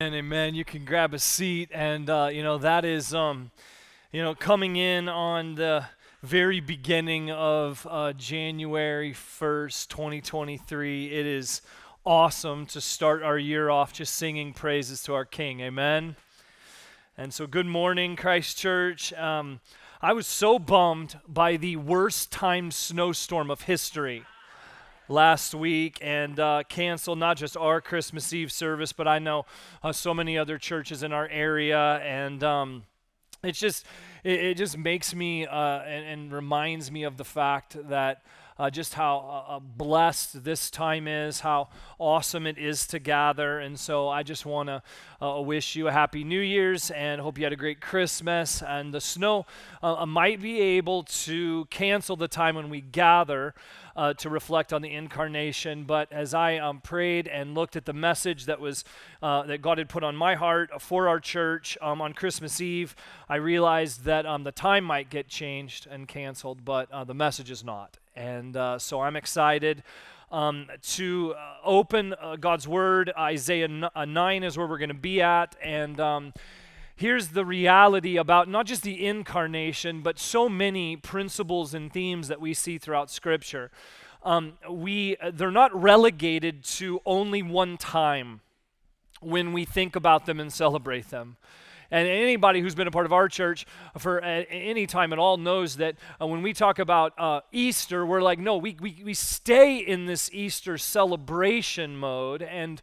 And amen. You can grab a seat, and uh, you know that is, um, you know, coming in on the very beginning of uh, January first, 2023. It is awesome to start our year off just singing praises to our King. Amen. And so, good morning, Christ Church. Um, I was so bummed by the worst timed snowstorm of history last week and uh, canceled not just our Christmas Eve service, but I know uh, so many other churches in our area. And um, it's just, it, it, just makes me uh, and, and, reminds me of the fact that. Uh, just how uh, uh, blessed this time is, how awesome it is to gather. And so I just want to wish you a happy New Year's and hope you had a great Christmas. And the snow might be able to cancel the time when we gather uh, to reflect on the incarnation. But as I um, prayed and looked at the message that was uh, that God had put on my heart for our church um, on Christmas Eve, I realized that um, the time might get changed and canceled, but uh, the message is not. And uh, so I'm excited. Um, to uh, open uh, God's Word. Isaiah n- uh, 9 is where we're going to be at. And um, here's the reality about not just the incarnation, but so many principles and themes that we see throughout Scripture. Um, we, they're not relegated to only one time when we think about them and celebrate them. And anybody who's been a part of our church for any time at all knows that uh, when we talk about uh, Easter, we're like, no, we, we, we stay in this Easter celebration mode. And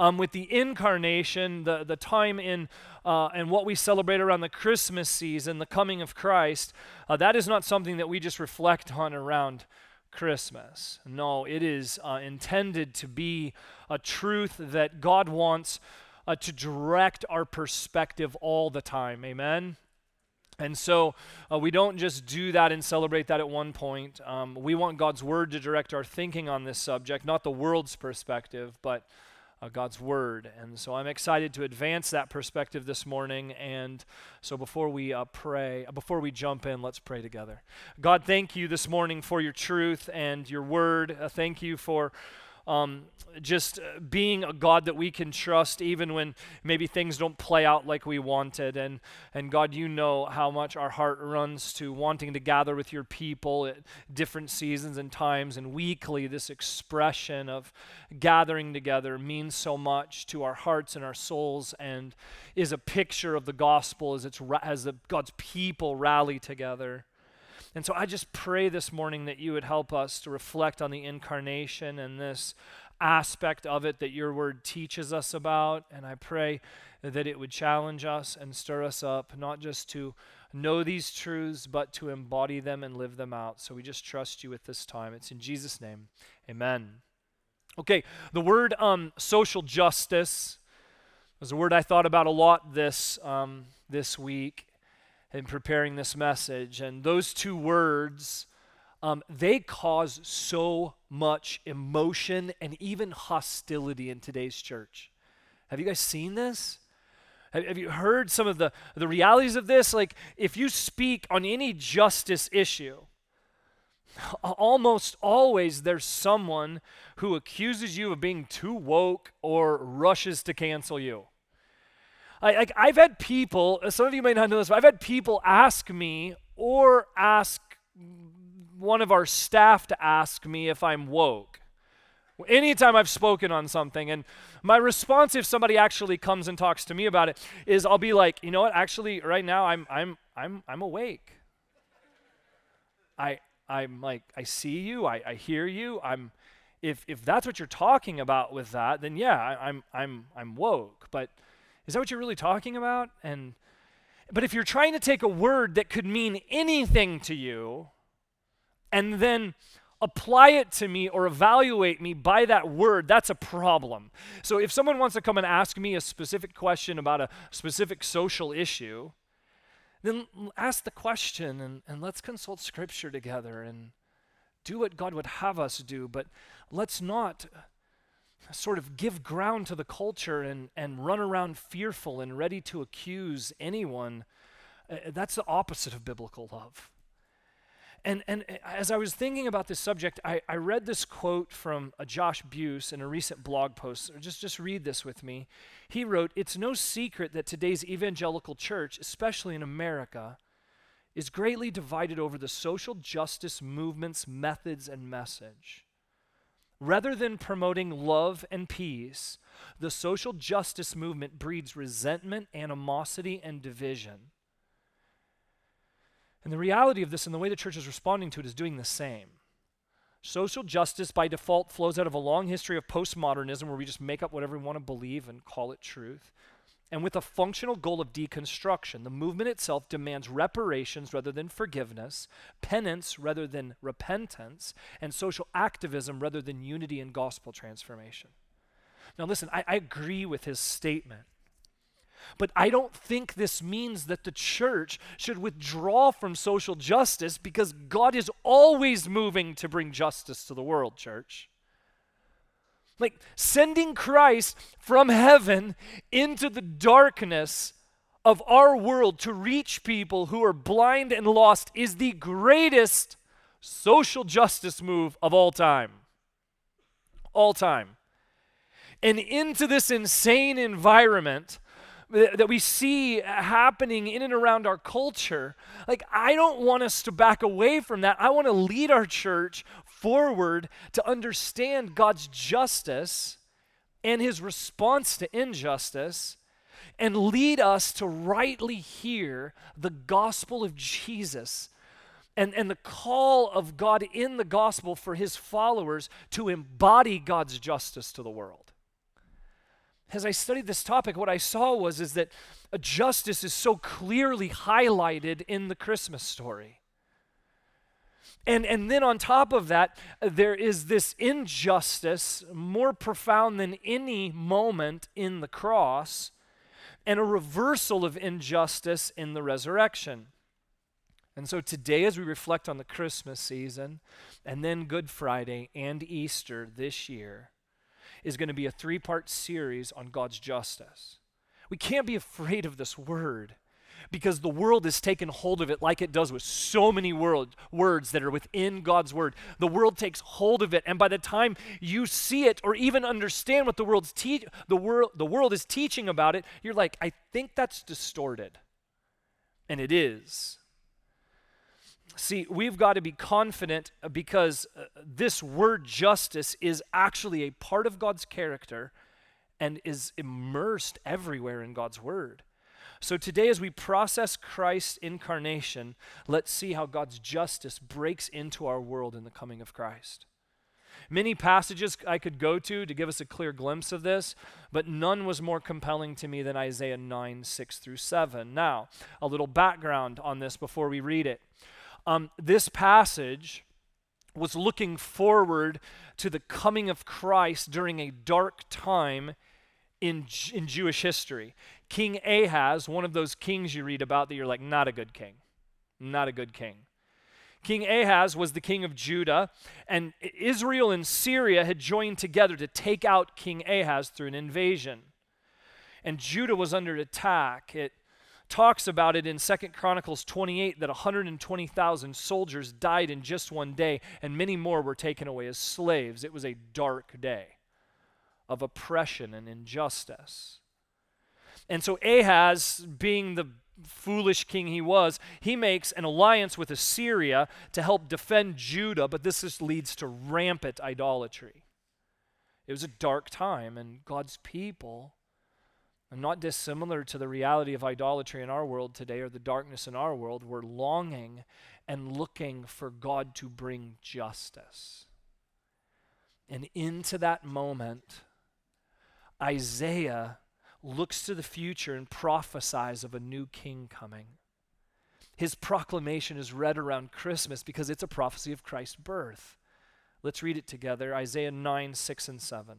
um, with the incarnation, the, the time in uh, and what we celebrate around the Christmas season, the coming of Christ, uh, that is not something that we just reflect on around Christmas. No, it is uh, intended to be a truth that God wants uh, to direct our perspective all the time. Amen? And so uh, we don't just do that and celebrate that at one point. Um, we want God's word to direct our thinking on this subject, not the world's perspective, but uh, God's Word. And so I'm excited to advance that perspective this morning. And so before we uh, pray, uh, before we jump in, let's pray together. God, thank you this morning for your truth and your Word. Uh, thank you for um, just uh, being a God that we can trust even when maybe things don't play out like we wanted. And, and God, you know how much our heart runs to wanting to gather with your people at different seasons and times. And weekly, this expression of gathering together means so much to our hearts and our souls and is a picture of the gospel as, it's, as the, God's people rally together. And so I just pray this morning that you would help us to reflect on the incarnation and this aspect of it that your word teaches us about. And I pray that it would challenge us and stir us up, not just to know these truths, but to embody them and live them out. So we just trust you with this time. It's in Jesus' name. Amen. Okay, the word um, social justice was a word I thought about a lot this, um, this week in preparing this message. And those two words, um, they cause so much emotion and even hostility in today's church. Have you guys seen this? Have, have you heard some of the, the realities of this? Like, if you speak on any justice issue, almost always there's someone who accuses you of being too woke or rushes to cancel you. I, like I've had people, some of you may not know this, but I've had people ask me or ask one of our staff to ask me if I'm woke. Anytime I've spoken on something, and my response if somebody actually comes and talks to me about it is I'll be like, you know what, actually right now I'm I'm I'm I'm awake. I I'm like, I see you, I, I hear you, I'm if if that's what you're talking about with that, then yeah, I, I'm I'm I'm woke. But is that what you're really talking about? And but if you're trying to take a word that could mean anything to you and then apply it to me or evaluate me by that word, that's a problem. So if someone wants to come and ask me a specific question about a specific social issue, then ask the question and, and let's consult scripture together and do what God would have us do. But let's not sort of give ground to the culture and, and run around fearful and ready to accuse anyone, uh, that's the opposite of biblical love. And, and as I was thinking about this subject, I, I read this quote from a Josh Buice in a recent blog post. Just, just read this with me. He wrote It's no secret that today's evangelical church, especially in America, is greatly divided over the social justice movement's methods and message. Rather than promoting love and peace, the social justice movement breeds resentment, animosity, and division. And the reality of this and the way the church is responding to it is doing the same. Social justice, by default, flows out of a long history of postmodernism where we just make up whatever we want to believe and call it truth. And with a functional goal of deconstruction, the movement itself demands reparations rather than forgiveness, penance rather than repentance, and social activism rather than unity and gospel transformation. Now, listen, I, I agree with his statement. But I don't think this means that the church should withdraw from social justice because God is always moving to bring justice to the world, church. Like sending Christ from heaven into the darkness of our world to reach people who are blind and lost is the greatest social justice move of all time. All time. And into this insane environment, that we see happening in and around our culture. Like, I don't want us to back away from that. I want to lead our church forward to understand God's justice and his response to injustice and lead us to rightly hear the gospel of Jesus and, and the call of God in the gospel for his followers to embody God's justice to the world as I studied this topic, what I saw was is that justice is so clearly highlighted in the Christmas story. And, and then on top of that, there is this injustice more profound than any moment in the cross, and a reversal of injustice in the resurrection. And so today, as we reflect on the Christmas season, and then Good Friday and Easter this year, is going to be a three part series on God's justice. We can't be afraid of this word because the world has taken hold of it like it does with so many world, words that are within God's word. The world takes hold of it, and by the time you see it or even understand what the world's te- the world the world is teaching about it, you're like, I think that's distorted. And it is. See, we've got to be confident uh, because uh, this word justice is actually a part of God's character and is immersed everywhere in God's word. So today, as we process Christ's incarnation, let's see how God's justice breaks into our world in the coming of Christ. Many passages I could go to to give us a clear glimpse of this, but none was more compelling to me than Isaiah 9, 6 through 7. Now, a little background on this before we read it. Um, this passage was looking forward to the coming of Christ during a dark time in, in Jewish history. King Ahaz, one of those kings you read about that you're like, not a good king. Not a good king. King Ahaz was the king of Judah, and Israel and Syria had joined together to take out King Ahaz through an invasion. And Judah was under attack. It talks about it in Second Chronicles 28 that 120,000 soldiers died in just one day, and many more were taken away as slaves. It was a dark day of oppression and injustice. And so Ahaz, being the foolish king he was, he makes an alliance with Assyria to help defend Judah, but this just leads to rampant idolatry. It was a dark time, and God's people not dissimilar to the reality of idolatry in our world today or the darkness in our world, we're longing and looking for God to bring justice. And into that moment, Isaiah looks to the future and prophesies of a new king coming. His proclamation is read around Christmas because it's a prophecy of Christ's birth. Let's read it together Isaiah 9, 6, and 7.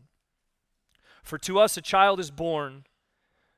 For to us a child is born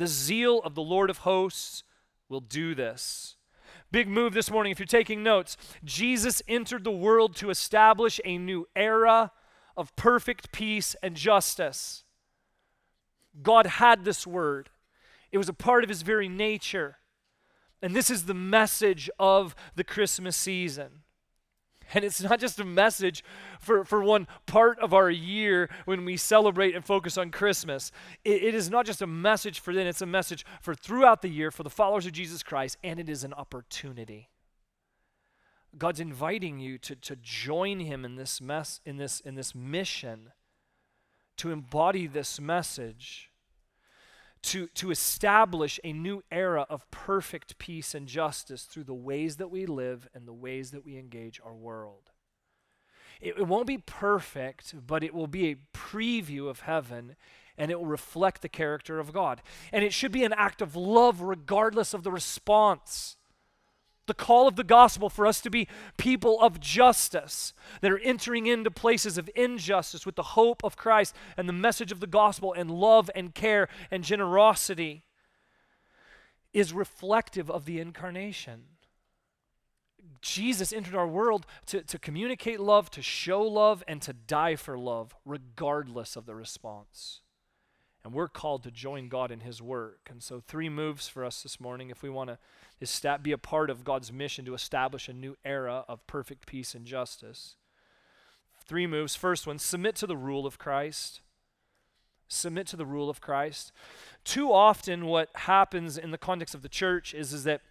The zeal of the Lord of hosts will do this. Big move this morning if you're taking notes. Jesus entered the world to establish a new era of perfect peace and justice. God had this word, it was a part of his very nature. And this is the message of the Christmas season. And it's not just a message for, for one part of our year when we celebrate and focus on Christmas. It, it is not just a message for then, it's a message for throughout the year for the followers of Jesus Christ, and it is an opportunity. God's inviting you to, to join him in this mess in this in this mission, to embody this message to, to establish a new era of perfect peace and justice through the ways that we live and the ways that we engage our world. It, it won't be perfect, but it will be a preview of heaven and it will reflect the character of God. And it should be an act of love regardless of the response the call of the gospel for us to be people of justice that are entering into places of injustice with the hope of Christ and the message of the gospel and love and care and generosity is reflective of the incarnation. Jesus entered our world to, to communicate love, to show love, and to die for love, regardless of the response. And we're called to join God in His work. And so, three moves for us this morning if we want to be a part of God's mission to establish a new era of perfect peace and justice. Three moves. First one submit to the rule of Christ. Submit to the rule of Christ. Too often, what happens in the context of the church is, is that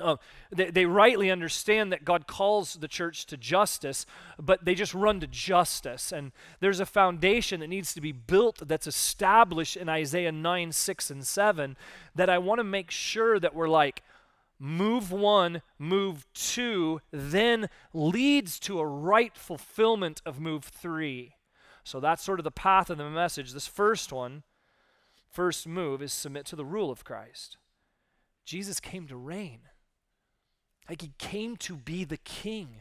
uh, they, they rightly understand that God calls the church to justice, but they just run to justice. And there's a foundation that needs to be built that's established in Isaiah 9, 6, and 7 that I want to make sure that we're like, move one, move two, then leads to a right fulfillment of move three. So that's sort of the path of the message. This first one, first move, is submit to the rule of Christ. Jesus came to reign. Like he came to be the king.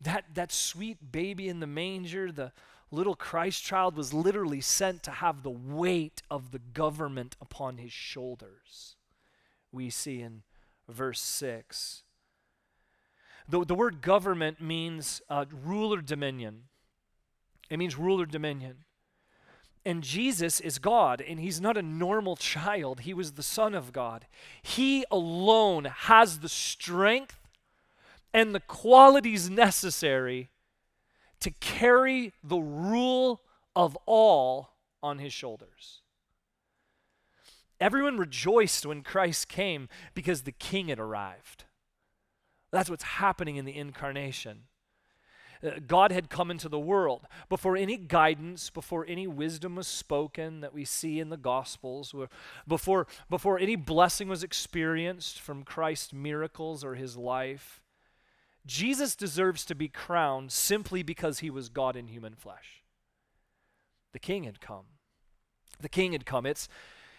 That, that sweet baby in the manger, the little Christ child, was literally sent to have the weight of the government upon his shoulders. We see in verse 6. The, the word government means uh, ruler dominion. It means ruler dominion. And Jesus is God, and he's not a normal child. He was the Son of God. He alone has the strength and the qualities necessary to carry the rule of all on his shoulders. Everyone rejoiced when Christ came because the king had arrived. That's what's happening in the incarnation. Uh, God had come into the world. Before any guidance, before any wisdom was spoken that we see in the Gospels, before, before any blessing was experienced from Christ's miracles or his life, Jesus deserves to be crowned simply because he was God in human flesh. The king had come. The king had come. It's,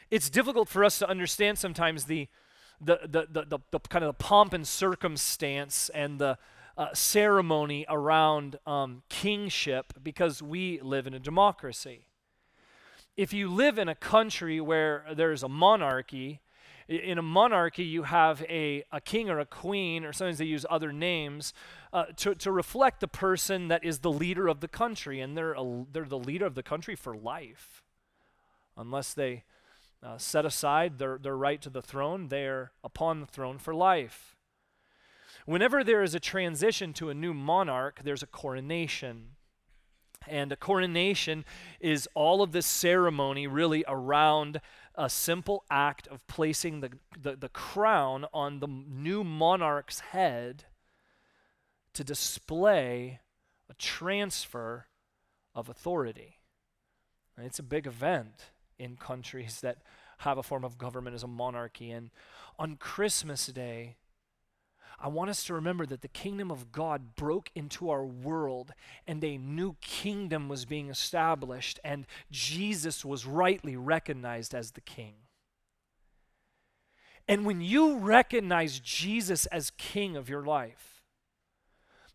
it's difficult for us to understand sometimes the, the, the, the, the, the kind of the pomp and circumstance and the, uh, ceremony around um, kingship because we live in a democracy. If you live in a country where there's a monarchy, in a monarchy you have a, a king or a queen, or sometimes they use other names, uh, to, to reflect the person that is the leader of the country, and they're, a, they're the leader of the country for life. Unless they uh, set aside their, their right to the throne, they're upon the throne for life. Whenever there is a transition to a new monarch, there's a coronation. And a coronation is all of this ceremony really around a simple act of placing the, the, the, crown on the new monarch's head to display a transfer of authority. And it's a big event in countries that have a form of government as a monarchy. And on Christmas Day, I want us to remember that the kingdom of God broke into our world and a new kingdom was being established, and Jesus was rightly recognized as the king. And when you recognize Jesus as king of your life,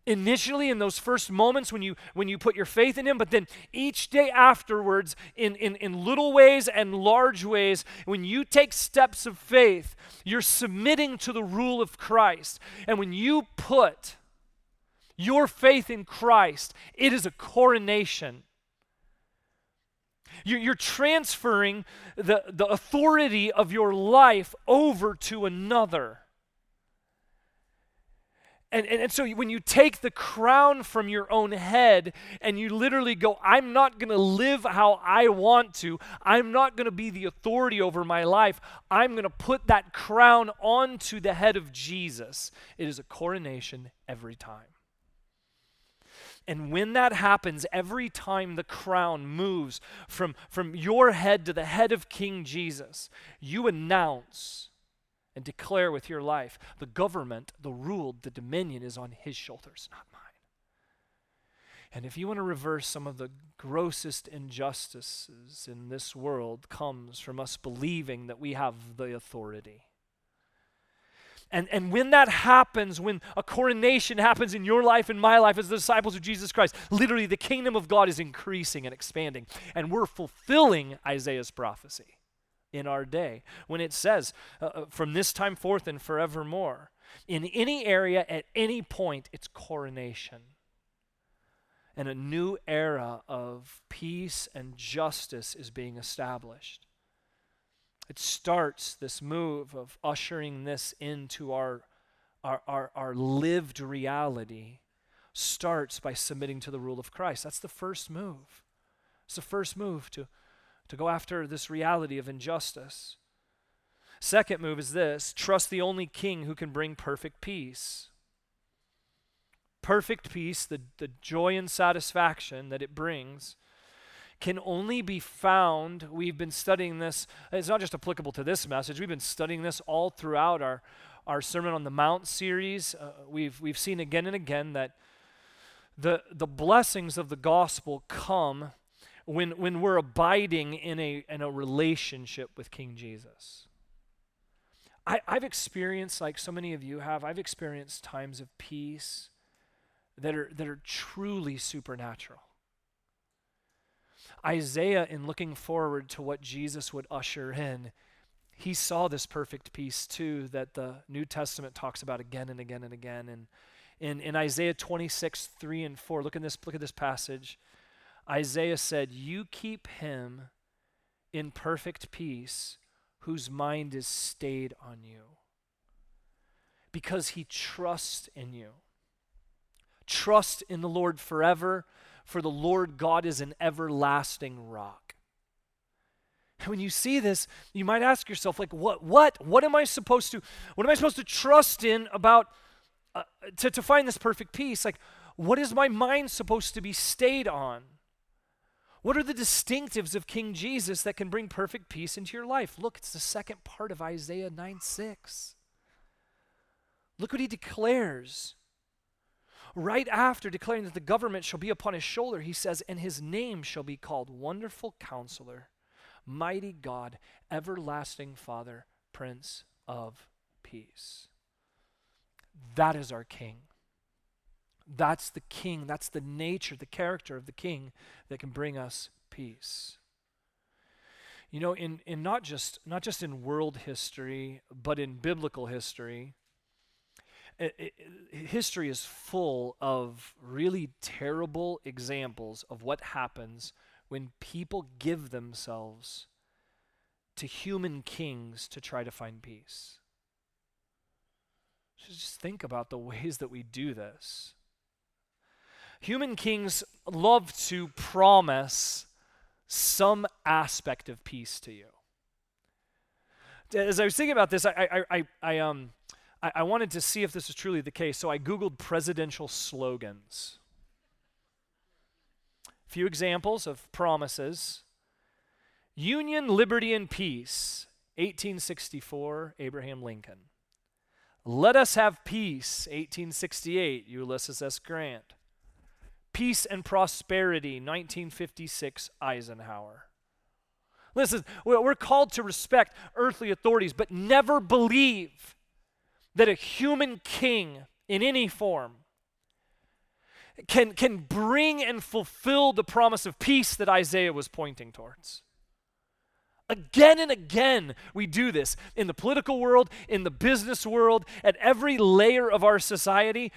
initially in those first moments when you when you put your faith in him but then each day afterwards in, in in little ways and large ways when you take steps of faith you're submitting to the rule of christ. And when you put your faith in christ it is a coronation. You're, transferring the, the authority of your life over to another and, and, and so when you take the crown from your own head and you literally go, I'm not going to live how I want to, I'm not going to be the authority over my life, I'm going to put that crown onto the head of Jesus, it is a coronation every time. And when that happens, every time the crown moves from, from your head to the head of King Jesus, you announce and declare with your life the government, the rule, the dominion is on his shoulders, not mine. And if you want to reverse some of the grossest injustices in this world comes from us believing that we have the authority. And, and when that happens, when a coronation happens in your life and my life as the disciples of Jesus Christ, literally the kingdom of God is increasing and expanding. And we're fulfilling Isaiah's prophecy in our day when it says, uh, uh, from this time forth and forevermore, in any area at any point, it's coronation. And a new era of peace and justice is being established. It starts this move of ushering this into our, our, our, our lived reality, starts by submitting to the rule of Christ. That's the first move. It's the first move to to go after this reality of injustice. Second move is this trust the only king who can bring perfect peace. Perfect peace, the, the joy and satisfaction that it brings, can only be found. We've been studying this, it's not just applicable to this message, we've been studying this all throughout our, our Sermon on the Mount series. Uh, we've, we've seen again and again that the, the blessings of the gospel come when, when we're abiding in a, in a relationship with King Jesus. I, I've experienced, like so many of you have, I've experienced times of peace that are, that are truly supernatural. Isaiah, in looking forward to what Jesus would usher in, he saw this perfect peace too that the New Testament talks about again and again and again. And in, in Isaiah 26, 3 and 4, look at this, look at this passage. Isaiah said, You keep him in perfect peace whose mind is stayed on you because he trusts in you. Trust in the Lord forever, for the Lord God is an everlasting rock. When you see this, you might ask yourself, like, what, what, what am I supposed to, what am I supposed to trust in about, uh, to, to find this perfect peace? Like, what is my mind supposed to be stayed on? What are the distinctives of King Jesus that can bring perfect peace into your life? Look, it's the second part of Isaiah 9 6. Look what he declares. Right after declaring that the government shall be upon his shoulder, he says, And his name shall be called Wonderful Counselor, Mighty God, Everlasting Father, Prince of Peace. That is our King. That's the king, that's the nature, the character of the king that can bring us peace. You know, in, in not just not just in world history, but in biblical history, it, it, history is full of really terrible examples of what happens when people give themselves to human kings to try to find peace. Just think about the ways that we do this. Human kings love to promise some aspect of peace to you. As I was thinking about this, I, I, I, I um, I, I wanted to see if this was truly the case, so I Googled presidential slogans. A few examples of promises Union, Liberty, and Peace, 1864, Abraham Lincoln. Let us have peace, 1868, Ulysses S. Grant. Peace and Prosperity, 1956, Eisenhower. Listen, we're called to respect earthly authorities, but never believe that a human king in any form can, can bring and fulfill the promise of peace that Isaiah was pointing towards. Again and again, we do this in the political world, in the business world, at every layer of our society.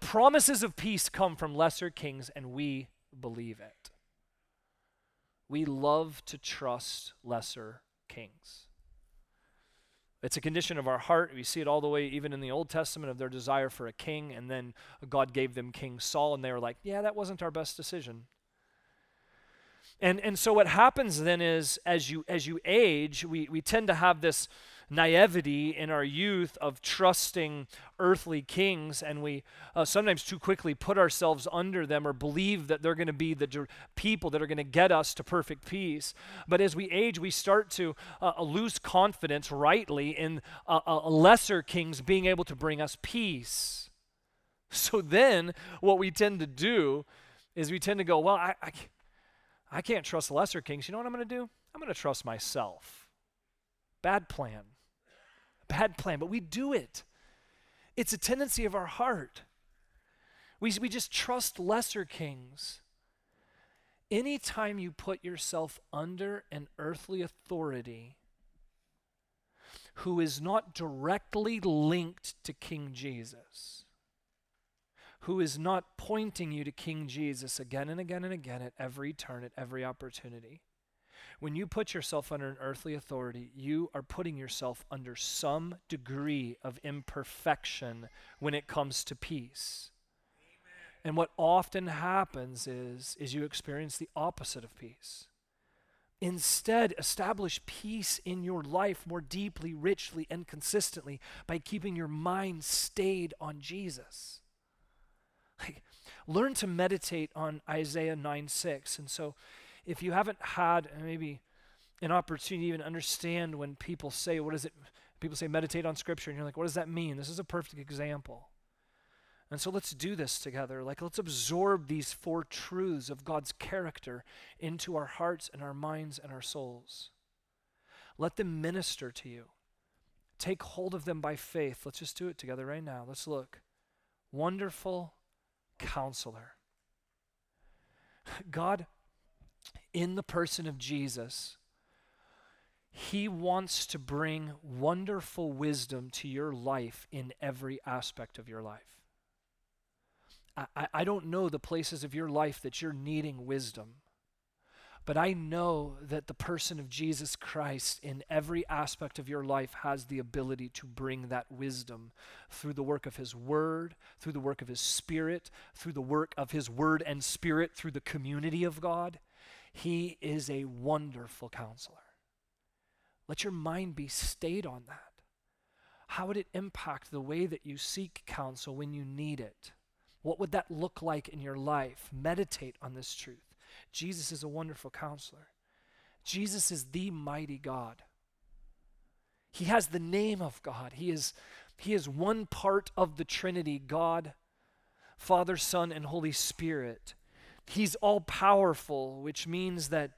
Promises of peace come from lesser kings, and we believe it. We love to trust lesser kings. It's a condition of our heart. We see it all the way, even in the Old Testament, of their desire for a king. And then God gave them King Saul, and they were like, yeah, that wasn't our best decision. And, and so what happens then is as you as you age, we, we tend to have this naivety in our youth of trusting earthly kings, and we uh, sometimes too quickly put ourselves under them or believe that they're going to be the people that are going to get us to perfect peace. But as we age, we start to uh, uh lose confidence rightly in uh, uh, lesser kings being able to bring us peace. So then, what we tend to do is we tend to go, well, I, I, I can't trust lesser kings. You know what I'm going to do? I'm going to trust myself. Bad plan. Bad plan, but we do it. It's a tendency of our heart. We, we just trust lesser kings. Anytime you put yourself under an earthly authority who is not directly linked to King Jesus, who is not pointing you to King Jesus again and again and again at every turn, at every opportunity. When you put yourself under an earthly authority, you are putting yourself under some degree of imperfection when it comes to peace. And what often happens is, is you experience the opposite of peace. Instead, establish peace in your life more deeply, richly, and consistently by keeping your mind stayed on Jesus. Like, learn to meditate on Isaiah 9 6. And so, if you haven't had maybe an opportunity to even understand when people say, what is it? People say meditate on scripture, and you're like, what does that mean? This is a perfect example. And so let's do this together. Like, let's absorb these four truths of God's character into our hearts and our minds and our souls. Let them minister to you. Take hold of them by faith. Let's just do it together right now. Let's look. Wonderful counselor. God, in the person of Jesus, He wants to bring wonderful wisdom to your life in every aspect of your life. I, I don't know the places of your life that you're needing wisdom. But I know that the person of Jesus Christ in every aspect of your life has the ability to bring that wisdom through the work of His Word, through the work of His Spirit, through the work of His Word and Spirit, through the community of God. He is a wonderful counselor. Let your mind be stayed on that. How would it impact the way that you seek counsel when you need it? What would that look like in your life? Meditate on this truth. Jesus is a wonderful counselor. Jesus is the mighty God. He has the name of God. He is, he is one part of the Trinity God, Father, Son, and Holy Spirit. He's all powerful, which means that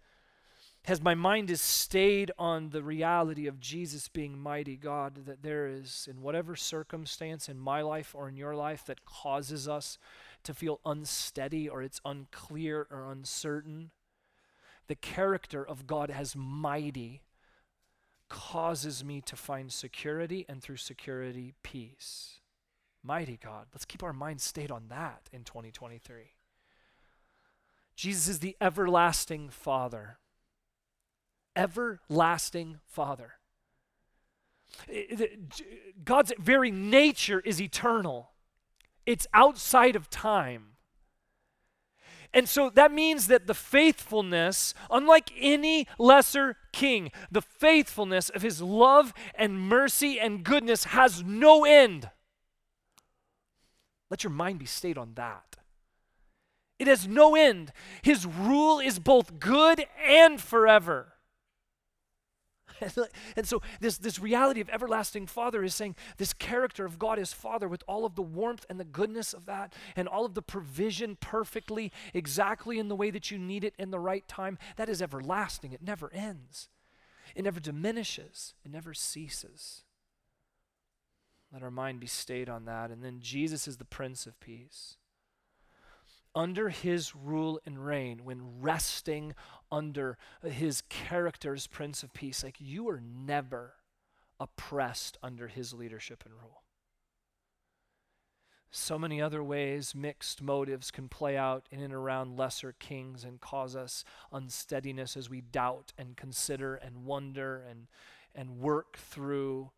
as my mind is stayed on the reality of Jesus being mighty God, that there is, in whatever circumstance in my life or in your life that causes us to feel unsteady or it's unclear or uncertain. The character of God as mighty causes me to find security and through security, peace. Mighty God. Let's keep our minds stayed on that in 2023. Jesus is the everlasting Father. Everlasting Father. God's very nature is eternal it's outside of time. And so that means that the faithfulness, unlike any lesser king, the faithfulness of his love and mercy and goodness has no end. Let your mind be stayed on that. It has no end. His rule is both good and forever. and so this, this reality of everlasting Father is saying this character of God as Father with all of the warmth and the goodness of that and all of the provision perfectly, exactly in the way that you need it in the right time, that is everlasting. It never ends. It never diminishes, it never ceases. Let our mind be stayed on that. And then Jesus is the Prince of Peace. Under his rule and reign, when resting under his character as Prince of Peace, like you are never oppressed under his leadership and rule. So many other ways mixed motives can play out in and around lesser kings and cause us unsteadiness as we doubt and consider and wonder and, and work through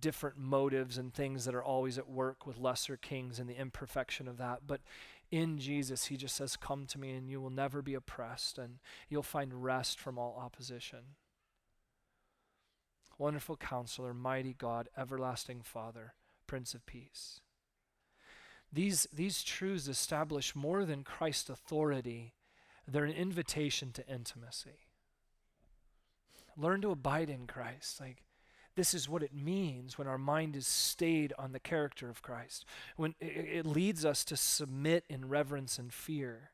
different motives and things that are always at work with lesser kings and the imperfection of that. But in Jesus, he just says, Come to me and you will never be oppressed and you'll find rest from all opposition. Wonderful counselor, mighty God, everlasting Father, Prince of Peace. These, these truths establish more than Christ's authority, they're an invitation to intimacy. Learn to abide in Christ. Like, this is what it means when our mind is stayed on the character of Christ. When it, leads us to submit in reverence and fear.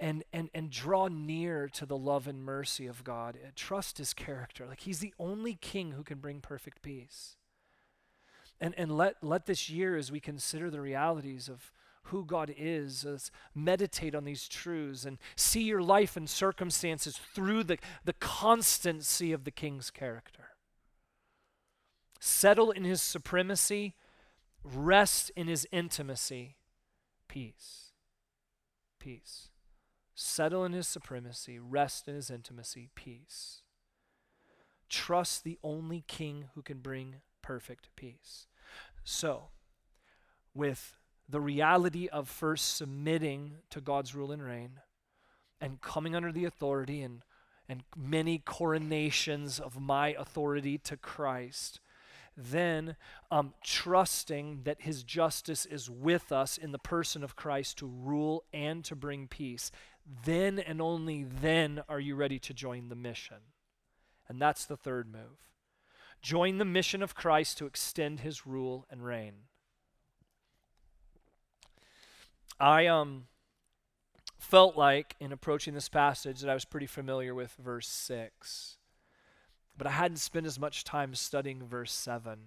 And, and, and draw near to the love and mercy of God. Uh, trust his character. Like he's the only king who can bring perfect peace. And, and let, let this year, as we consider the realities of who God is, let's meditate on these truths and see your life and circumstances through the, the constancy of the king's character settle in his supremacy, rest in his intimacy, peace. Peace. Settle in his supremacy, rest in his intimacy, peace. Trust the only king who can bring perfect peace. So, with the reality of first submitting to God's rule and reign and coming under the authority and, and many coronations of my authority to Christ, then um, trusting that his justice is with us in the person of Christ to rule and to bring peace, then and only then are you ready to join the mission. And that's the third move. Join the mission of Christ to extend his rule and reign. I um felt like in approaching this passage that I was pretty familiar with verse 6 but I hadn't spent as much time studying verse 7.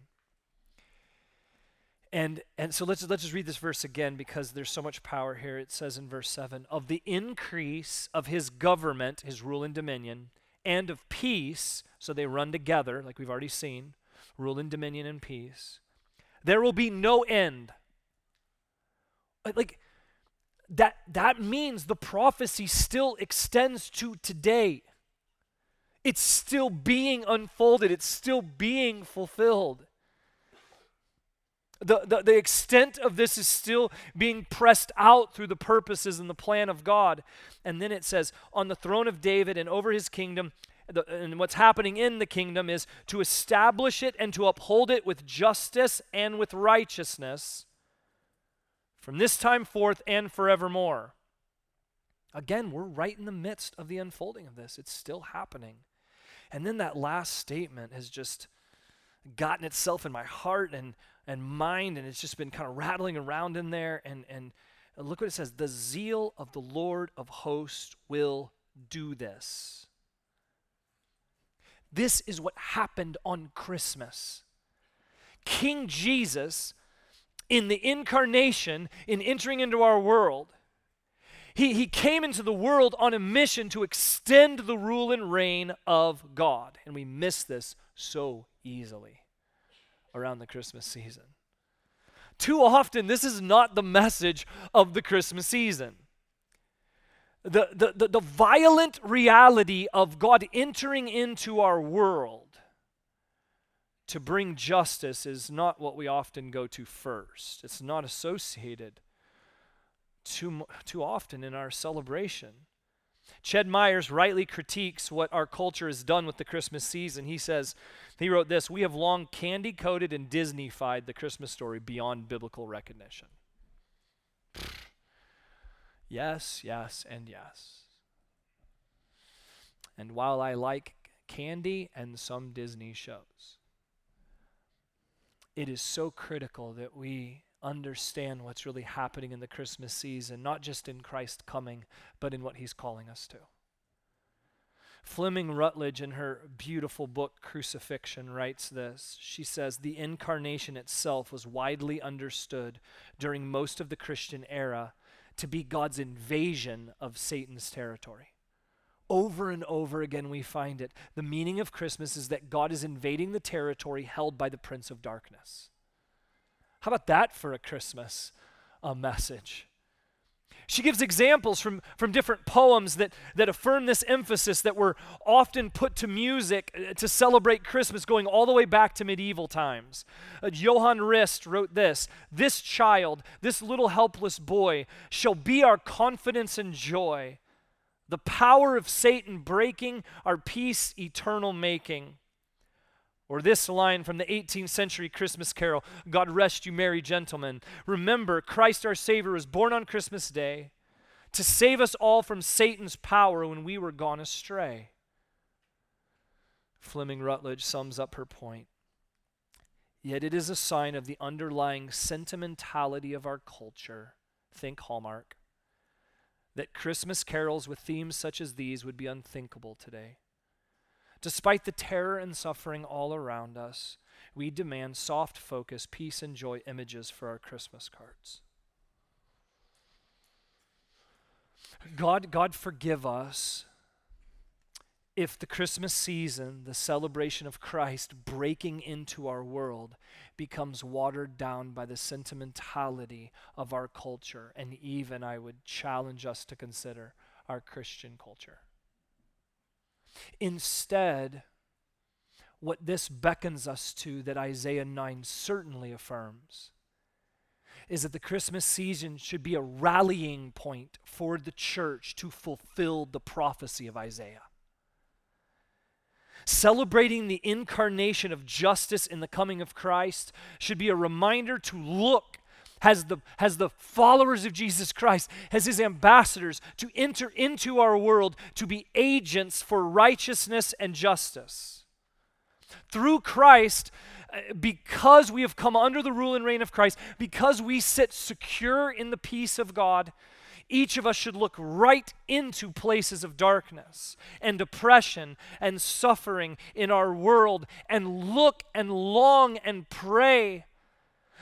And, and so let's, let's just read this verse again because there's so much power here. It says in verse 7 Of the increase of his government, his rule and dominion, and of peace, so they run together, like we've already seen rule and dominion and peace, there will be no end. Like, that, that means the prophecy still extends to today. It's still being unfolded, it's still being fulfilled. The, the, the extent of this is still being pressed out through the purposes and the plan of God. And then it says, on the throne of David and over his kingdom, the, and what's happening in the kingdom is to establish it and to uphold it with justice and with righteousness from this time forth and forevermore. Again, we're right in the midst of the unfolding of this. It's still happening. And then that last statement has just gotten itself in my heart and, and mind, and it's just been kind of rattling around in there. And, and look what it says The zeal of the Lord of hosts will do this. This is what happened on Christmas. King Jesus, in the incarnation, in entering into our world, he, he came into the world on a mission to extend the rule and reign of God. And we miss this so easily around the Christmas season. Too often, this is not the message of the Christmas season. The, the, the, the violent reality of God entering into our world to bring justice is not what we often go to first. It's not associated too, too often in our celebration. Ched Myers rightly critiques what our culture has done with the Christmas season. He says, he wrote this We have long candy coated and Disneyfied the Christmas story beyond biblical recognition. yes, yes, and yes. And while I like candy and some Disney shows, it is so critical that we understand what's really happening in the Christmas season, not just in Christ coming, but in what he's calling us to. Fleming Rutledge, in her beautiful book Crucifixion, writes this. She says, The incarnation itself was widely understood during most of the Christian era to be God's invasion of Satan's territory. Over and over again, we find it. The meaning of Christmas is that God is invading the territory held by the Prince of Darkness. How about that for a Christmas uh, message? She gives examples from, from different poems that, that affirm this emphasis that were often put to music uh, to celebrate Christmas, going all the way back to medieval times. Uh, Johann Rist wrote this This child, this little helpless boy, shall be our confidence and joy, the power of Satan breaking, our peace eternal making. Or this line from the 18th century Christmas carol God rest you, merry gentlemen. Remember, Christ our Savior was born on Christmas Day to save us all from Satan's power when we were gone astray. Fleming Rutledge sums up her point. Yet it is a sign of the underlying sentimentality of our culture. Think Hallmark. That Christmas carols with themes such as these would be unthinkable today. Despite the terror and suffering all around us, we demand soft focus, peace, and joy images for our Christmas cards. God, God forgive us if the Christmas season, the celebration of Christ breaking into our world, becomes watered down by the sentimentality of our culture, and even, I would challenge us to consider, our Christian culture. Instead, what this beckons us to, that Isaiah 9 certainly affirms, is that the Christmas season should be a rallying point for the church to fulfill the prophecy of Isaiah. Celebrating the incarnation of justice in the coming of Christ should be a reminder to look has the, has the followers of Jesus Christ, has his ambassadors to enter into our world to be agents for righteousness and justice. Through Christ, uh, because we have come under the rule and reign of Christ, because we sit secure in the peace of God, each of us should look right into places of darkness and oppression and suffering in our world and look and long and pray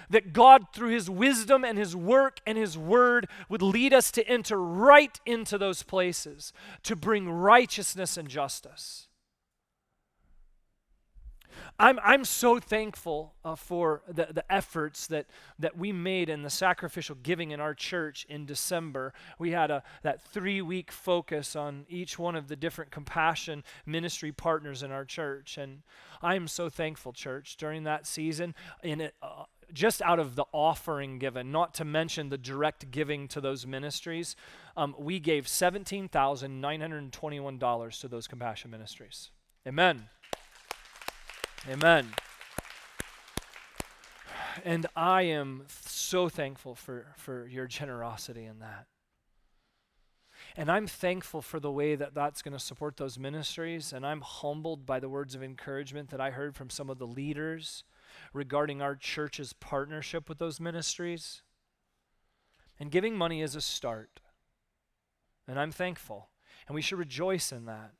that God, through His wisdom and His work and His word, would lead us to enter right into those places to bring righteousness and justice. I'm, I'm so thankful uh, for the, the efforts that, that we made in the sacrificial giving in our church in December. We had a, that three week focus on each one of the different compassion ministry partners in our church. And I'm so thankful, church, during that season. In it, uh, just out of the offering given, not to mention the direct giving to those ministries, um, we gave $17,921 to those compassion ministries. Amen. Amen. And I am so thankful for, for your generosity in that. And I'm thankful for the way that that's going to support those ministries. And I'm humbled by the words of encouragement that I heard from some of the leaders regarding our church's partnership with those ministries. And giving money is a start. And I'm thankful. And we should rejoice in that.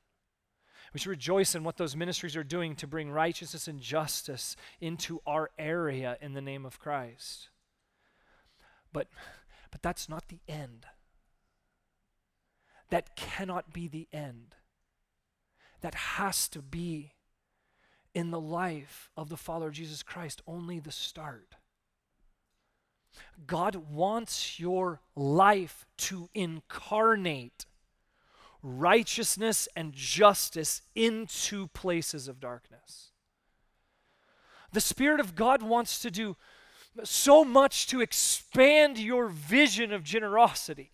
We should rejoice in what those ministries are doing to bring righteousness and justice into our area in the name of Christ. But, but that's not the end. That cannot be the end. That has to be in the life of the follower Jesus Christ only the start. God wants your life to incarnate righteousness and justice into places of darkness. The Spirit of God wants to do so much to expand your vision of generosity.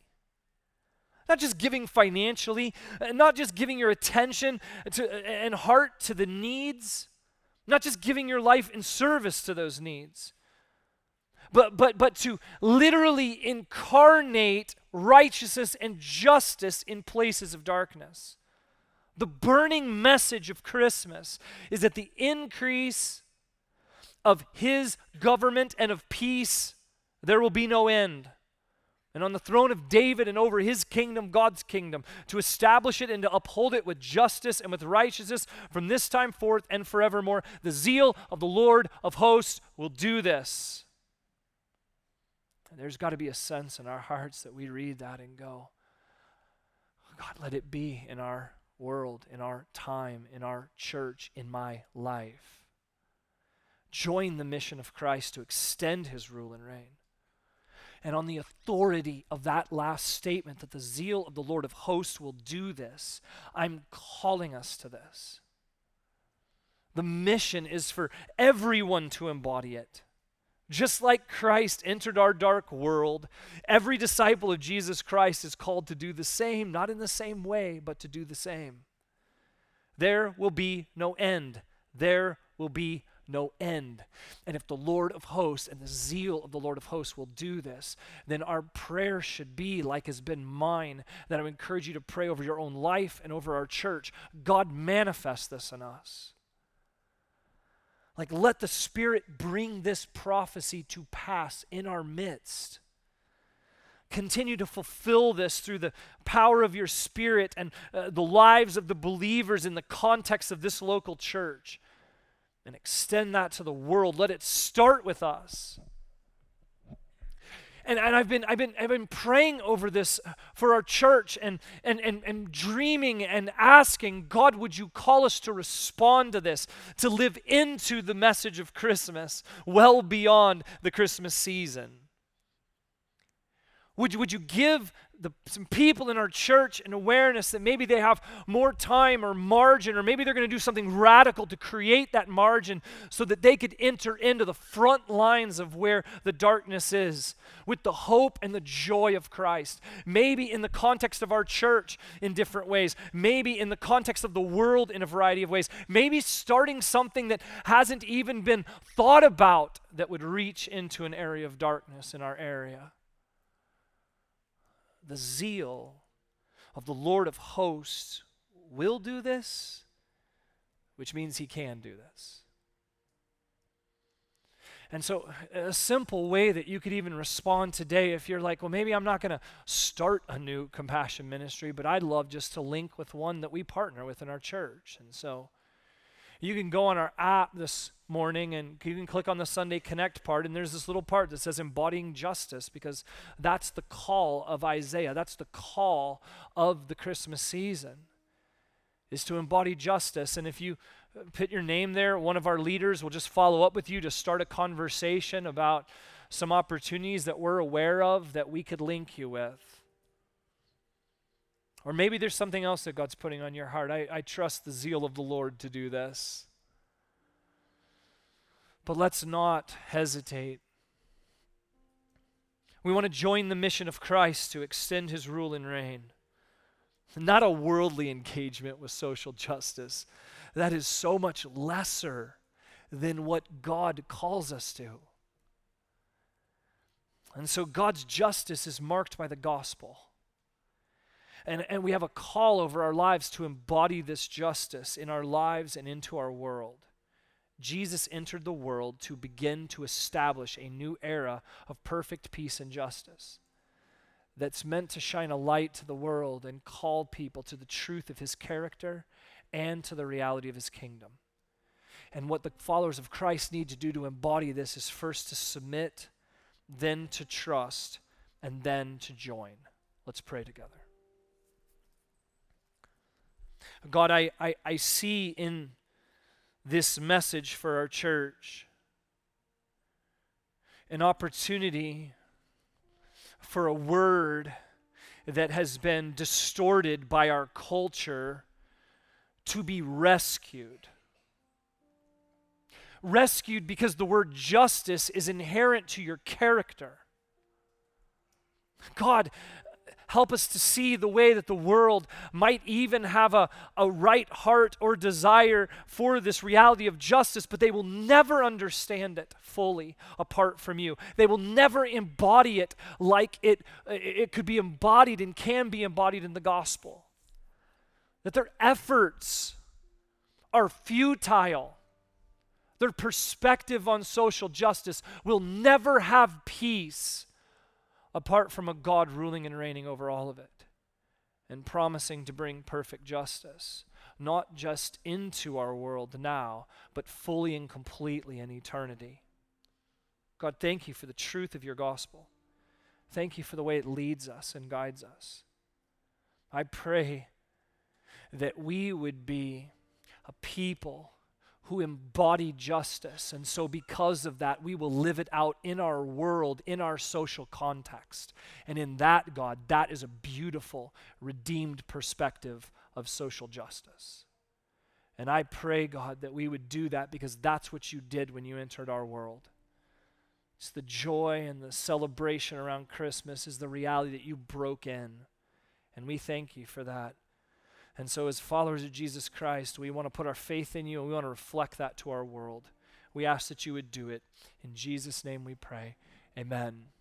Not just giving financially, uh, not just giving your attention to, uh, and heart to the needs, not just giving your life in service to those needs, but, but, but to literally incarnate righteousness and justice in places of darkness. The burning message of Christmas is that the increase of His government and of peace, there will be no end. And on the throne of David and over his kingdom, God's kingdom, to establish it and to uphold it with justice and with righteousness from this time forth and forevermore. The zeal of the Lord of hosts will do this. And there's got to be a sense in our hearts that we read that and go, God, let it be in our world, in our time, in our church, in my life. Join the mission of Christ to extend his rule and reign and on the authority of that last statement that the zeal of the Lord of hosts will do this, I'm calling us to this. The mission is for everyone to embody it. Just like Christ entered our dark world, every disciple of Jesus Christ is called to do the same, not in the same way, but to do the same. There will be no end. There will be no end. And if the Lord of hosts and the zeal of the Lord of hosts will do this, then our prayer should be like has been mine, that I would encourage you to pray over your own life and over our church. God manifest this in us. Like, let the Spirit bring this prophecy to pass in our midst. Continue to fulfill this through the power of your Spirit and uh, the lives of the believers in the context of this local church and extend that to the world. Let it start with us. And, and I've, been, I've, been, I've been praying over this for our church and, and, and, and dreaming and asking, God, would you call us to respond to this, to live into the message of Christmas well beyond the Christmas season? Would would you give the, some people in our church an awareness that maybe they have more time or margin, or maybe they're going to do something radical to create that margin so that they could enter into the front lines of where the darkness is with the hope and the joy of Christ. Maybe in the context of our church in different ways, maybe in the context of the world in a variety of ways, maybe starting something that hasn't even been thought about that would reach into an area of darkness in our area the zeal of the Lord of hosts will do this, which means he can do this. And so, a simple way that you could even respond today, if you're like, well, maybe I'm not going to start a new compassion ministry, but I'd love just to link with one that we partner with in our church. And so, you can go on our app this morning and you can click on the Sunday Connect part, and there's this little part that says embodying justice because that's the call of Isaiah. That's the call of the Christmas season is to embody justice. And if you put your name there, one of our leaders will just follow up with you to start a conversation about some opportunities that we're aware of that we could link you with. Or maybe there's something else that God's putting on your heart. I, I trust the zeal of the Lord to do this. But let's not hesitate. We want to join the mission of Christ to extend his rule and reign. Not a worldly engagement with social justice. That is so much lesser than what God calls us to. And so God's justice is marked by the gospel. And, and we have a call over our lives to embody this justice in our lives and into our world. Jesus entered the world to begin to establish a new era of perfect peace and justice that's meant to shine a light to the world and call people to the truth of his character and to the reality of his kingdom. And what the followers of Christ need to do to embody this is first to submit, then to trust, and then to join. Let's pray together. God, I, I, I see in this message for our church an opportunity for a word that has been distorted by our culture to be rescued. Rescued because the word justice is inherent to your character. God, Help us to see the way that the world might even have a, a right heart or desire for this reality of justice, but they will never understand it fully apart from you. They will never embody it like it, it could be embodied and can be embodied in the gospel. That their efforts are futile. Their perspective on social justice will never have peace apart from a God ruling and reigning over all of it and promising to bring perfect justice, not just into our world now, but fully and completely in eternity. God, thank you for the truth of your gospel. Thank you for the way it leads us and guides us. I pray that we would be a people who embody justice. And so, because of that, we will live it out in our world, in our social context. And in that, God, that is a beautiful, redeemed perspective of social justice. And I pray, God, that we would do that because that's what you did when you entered our world. It's the joy and the celebration around Christmas is the reality that you broke in. And we thank you for that. And so, as followers of Jesus Christ, we want to put our faith in you and we want to reflect that to our world. We ask that you would do it. In Jesus' name we pray. Amen.